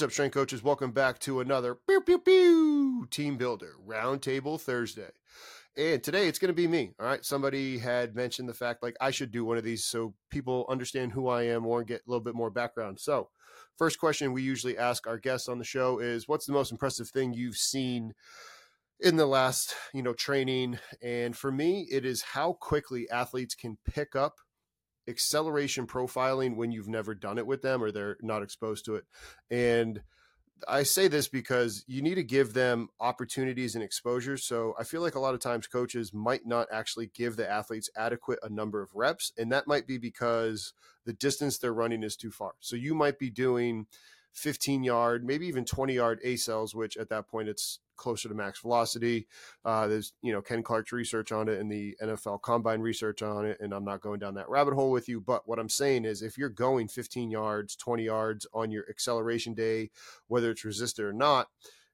What's up, strength coaches? Welcome back to another pew, pew, pew, TeamBuildr Roundtable Thursday. And today it's going to be me. All right. Somebody had mentioned the fact like I should do one of these so people understand who I am or get a little bit more background. So, first question we usually ask our guests on the show is what's the most impressive thing you've seen in the last, you know, training? And for me, it is how quickly athletes can pick up acceleration profiling when you've never done it with them or they're not exposed to it. And I say this because you need to give them opportunities and exposure. So I feel like a lot of times coaches might not actually give the athletes adequate a number of reps. And that might be because the distance they're running is too far. So you might be doing 15 yard, maybe even 20 yard accels, which at that point it's closer to max velocity. Uh, there's, you know, Ken Clark's research on it and the NFL combine research on it. And I'm not going down that rabbit hole with you. But what I'm saying is if you're going 15 yards, 20 yards on your acceleration day, whether it's resisted or not,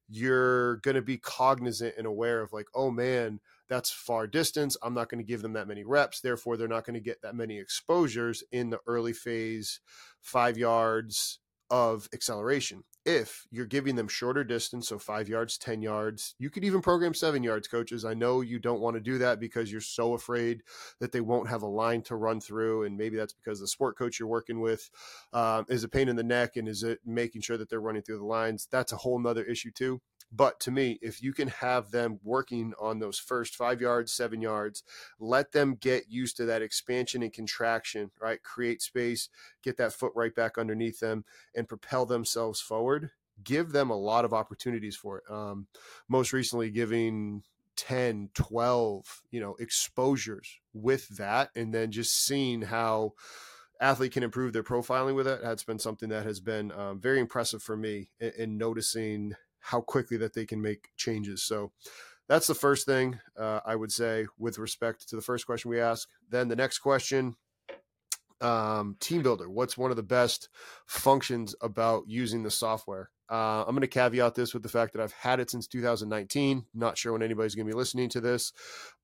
you're going to be cognizant and aware of like, oh man, that's far distance. I'm not going to give them that many reps. Therefore, they're not going to get that many exposures in the early phase, five yards, of acceleration. If you're giving them shorter distance, so five yards, 10 yards, you could even program seven yards, coaches. I know you don't want to do that because you're so afraid that they won't have a line to run through. And maybe that's because the sport coach you're working with um, is a pain in the neck and is it making sure that they're running through the lines. That's a whole nother issue, too. But to me, if you can have them working on those first five yards, seven yards, let them get used to that expansion and contraction, right? Create space, get that foot right back underneath them, and propel themselves forward. Give them a lot of opportunities for it. Um, most recently, giving 10, 12, you know, exposures with that, and then just seeing how athlete can improve their profiling with it. That's been something that has been um, very impressive for me in, in noticing how quickly that they can make changes. So that's the first thing uh, I would say with respect to the first question we ask. Then the next question um, TeamBuildr what's one of the best functions about using the software uh, i'm going to caveat this with the fact that i've had it since 2019 not sure when anybody's going to be listening to this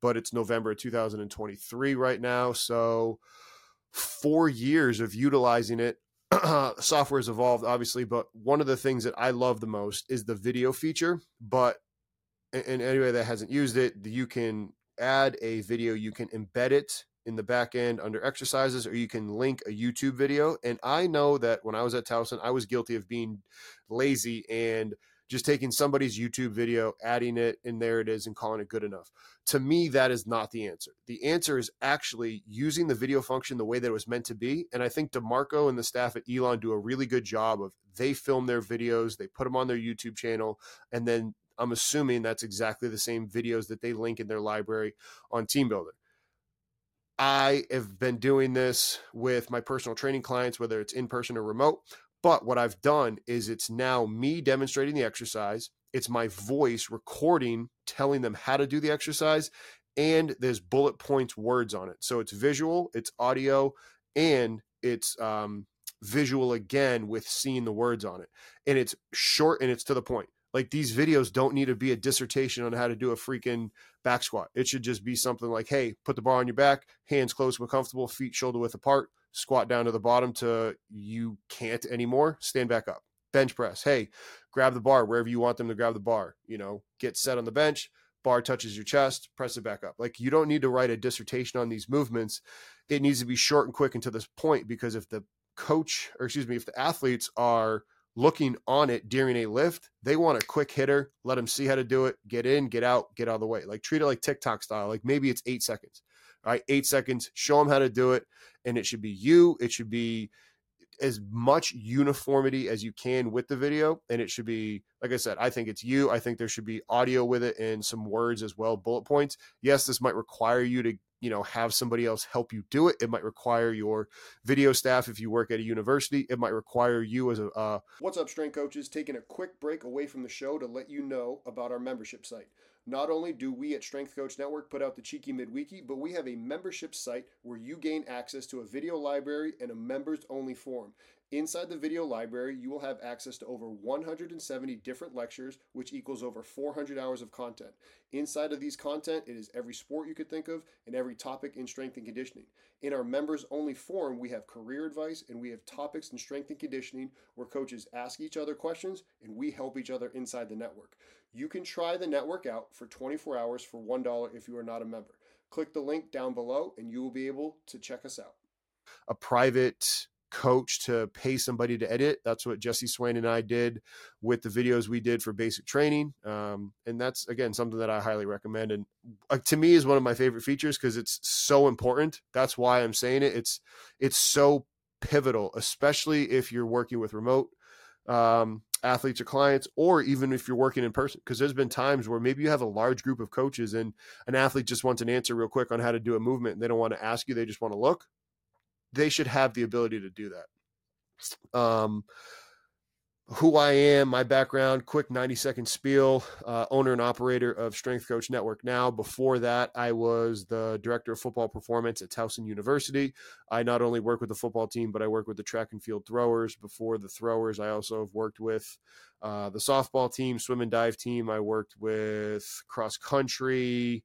but it's november 2023 right now so four years of utilizing it software has evolved, obviously, but one of the things that I love the most is the video feature. But and anybody that hasn't used it, you can add a video, you can embed it in the back end under exercises, or you can link a YouTube video. And I know that when I was at Towson, I was guilty of being lazy and just taking somebody's YouTube video, adding it, and there it is, and calling it good enough. To me, that is not the answer. The answer is actually using the video function the way that it was meant to be. And I think DeMarco and the staff at Elon do a really good job of they film their videos, they put them on their YouTube channel, and then I'm assuming that's exactly the same videos that they link in their library on TeamBuildr. I have been doing this with my personal training clients, whether it's in person or remote. But what I've done is it's now me demonstrating the exercise. It's my voice recording, telling them how to do the exercise, and there's bullet points words on it. So it's visual, it's audio, and it's um, visual again with seeing the words on it. And it's short and it's to the point. Like these videos don't need to be a dissertation on how to do a freaking back squat. It should just be something like, hey, put the bar on your back, hands close but comfortable, feet shoulder width apart, squat down to the bottom to you can't anymore, stand back up. Bench press. Hey, grab the bar wherever you want them to grab the bar. You know, get set on the bench, bar touches your chest, press it back up. Like you don't need to write a dissertation on these movements. It needs to be short and quick and to this point because if the coach, or excuse me, if the athletes are looking on it during a lift, they want a quick hitter, let them see how to do it, get in, get out, get out of the way. Like treat it like TikTok style. Like maybe it's eight seconds. All right, eight seconds, show them how to do it. And it should be you. It should be as much uniformity as you can with the video. And it should be, like I said, I think it's you. I think there should be audio with it and some words as well, bullet points. Yes, this might require you to you know have somebody else help you do it it might require your video staff if you work at a university it might require you as a uh... what's up strength coaches taking a quick break away from the show to let you know about our membership site Not only do we at Strength Coach Network put out the Cheeky Midweeky, but we have a membership site where you gain access to a video library and a members only forum. Inside the video library, you will have access to over 170 different lectures, which equals over 400 hours of content. Inside of these content, it is every sport you could think of and every topic in strength and conditioning. In our members only forum, we have career advice and we have topics in strength and conditioning where coaches ask each other questions and we help each other inside the network. You can try the network out for 24 hours for $1 if you are not a member. Click the link down below and you will be able to check us out. A private coach to pay somebody to edit. That's what Jesse Swain and I did with the videos we did for basic training. Um, and that's, again, something that I highly recommend. And uh, to me is one of my favorite features because it's so important. That's why I'm saying it. It's, it's so pivotal, especially if you're working with remote um, athletes or clients, or even if you're working in person. Because there's been times where maybe you have a large group of coaches and an athlete just wants an answer real quick on how to do a movement and they don't want to ask you, they just want to look they should have the ability to do that. Um, who I am, my background, quick 90 second spiel, uh, owner and operator of Strength Coach Network now. Before that, I was the director of football performance at Towson University. I not only work with the football team, but I work with the track and field throwers. Before the throwers, I also have worked with uh, the softball team, swim and dive team. I worked with cross country,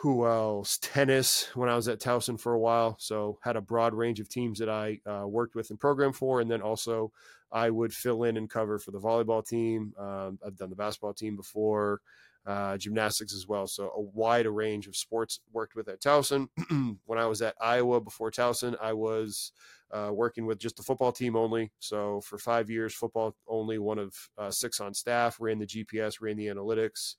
who else? Tennis when I was at Towson for a while. So had a broad range of teams that I uh, worked with and programmed for. And then also I would fill in and cover for the volleyball team. Um, I've done the basketball team before, uh, gymnastics as well. So a wide range of sports worked with at Towson. when I was at Iowa before Towson, I was uh, working with just the football team only. So for five years, football only, one of uh, six on staff, ran the GPS, ran the analytics.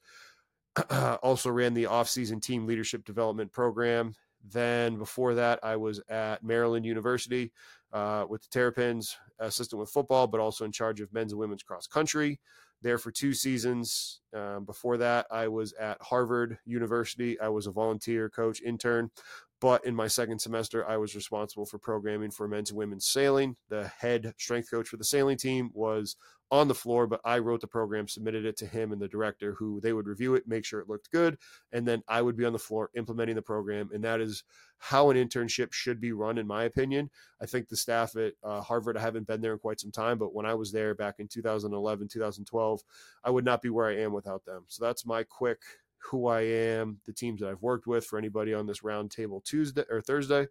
also ran the off-season team leadership development program. Then before that, I was at Maryland University uh, with the Terrapins, assistant with football, but also in charge of men's and women's cross country. There for two seasons. Um, before that, I was at Harvard University. I was a volunteer coach intern, but in my second semester, I was responsible for programming for men's and women's sailing. The head strength coach for the sailing team was on the floor, but I wrote the program, submitted it to him and the director, who they would review it, make sure it looked good, and then I would be on the floor implementing the program. And that is how an internship should be run, in my opinion. I think the staff at uh, Harvard, I haven't been there in quite some time, but when I was there back in 2011, 2012, I would not be where I am without them. So that's my quick who I am, the teams that I've worked with for anybody on this roundtable Tuesday or Thursday.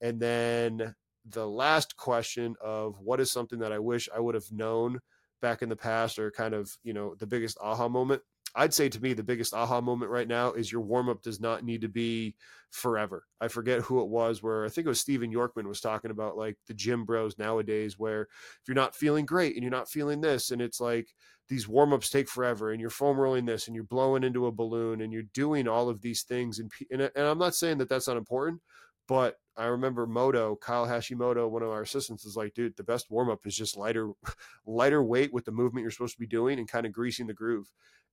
And then the last question of what is something that I wish I would have known back in the past or kind of, you know, the biggest aha moment. I'd say to me, the biggest aha moment right now is your warm up does not need to be forever. I forget who it was where I think it was Stephen Yorkman was talking about like the gym bros nowadays, where if you're not feeling great and you're not feeling this, and it's like these warm ups take forever and you're foam rolling this and you're blowing into a balloon and you're doing all of these things. And, and, and I'm not saying that that's not important, but I remember Moto, Kyle Hashimoto, one of our assistants, is like, dude, the best warm up is just lighter, lighter weight with the movement you're supposed to be doing and kind of greasing the groove.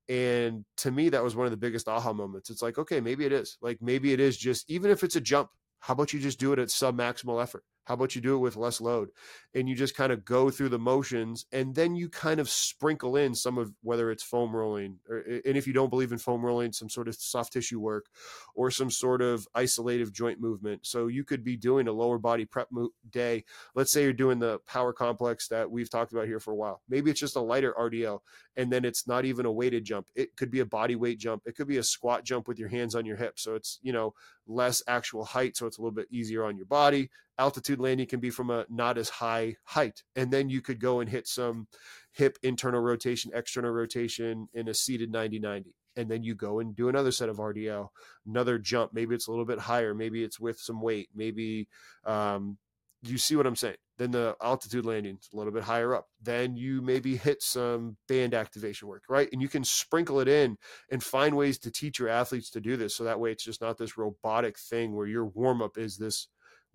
And to me, that was one of the biggest aha moments. It's like, okay, maybe it is. Like maybe it is just even if it's a jump, how about you just do it at sub maximal effort? How about you do it with less load? And you just kind of go through the motions and then you kind of sprinkle in some of whether it's foam rolling or, and if you don't believe in foam rolling, some sort of soft tissue work or some sort of isolative joint movement. So you could be doing a lower body prep mo- day. Let's say you're doing the power complex that we've talked about here for a while. Maybe it's just a lighter RDL and then it's not even a weighted jump. It could be a body weight jump. It could be a squat jump with your hands on your hips. So it's, you know, less actual height. So it's a little bit easier on your body altitude landing can be from a not as high height. And then you could go and hit some hip internal rotation, external rotation in a seated 90 90. And then you go and do another set of RDL, another jump. Maybe it's a little bit higher. Maybe it's with some weight. Maybe um, you see what I'm saying. Then the altitude landing a little bit higher up. Then you maybe hit some band activation work, right? And you can sprinkle it in and find ways to teach your athletes to do this. So that way it's just not this robotic thing where your warm up is this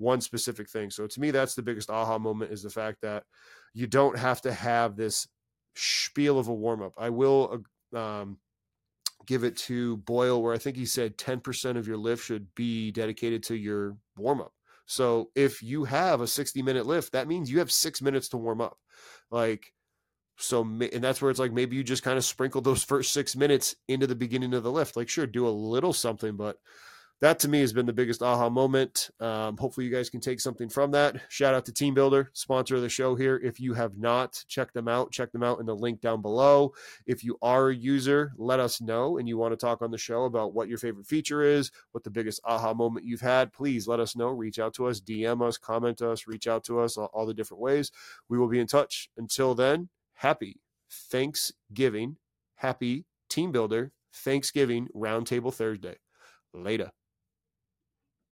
one specific thing. So to me, that's the biggest aha moment is the fact that you don't have to have this spiel of a warm up. I will uh, um, give it to Boyle, where I think he said 10% of your lift should be dedicated to your warm up. So if you have a 60 minute lift, that means you have six minutes to warm up. Like So, and that's where it's like maybe you just kind of sprinkle those first six minutes into the beginning of the lift. Like, sure, do a little something, but that to me has been the biggest aha moment. Um, hopefully, you guys can take something from that. Shout out to TeamBuildr, sponsor of the show here. If you have not checked them out, check them out in the link down below. If you are a user, let us know and you want to talk on the show about what your favorite feature is, what the biggest aha moment you've had, please let us know. Reach out to us, DM us, comment us, reach out to us, all, all the different ways. We will be in touch. Until then, happy Thanksgiving. Happy TeamBuildr Thanksgiving Roundtable Thursday. Later.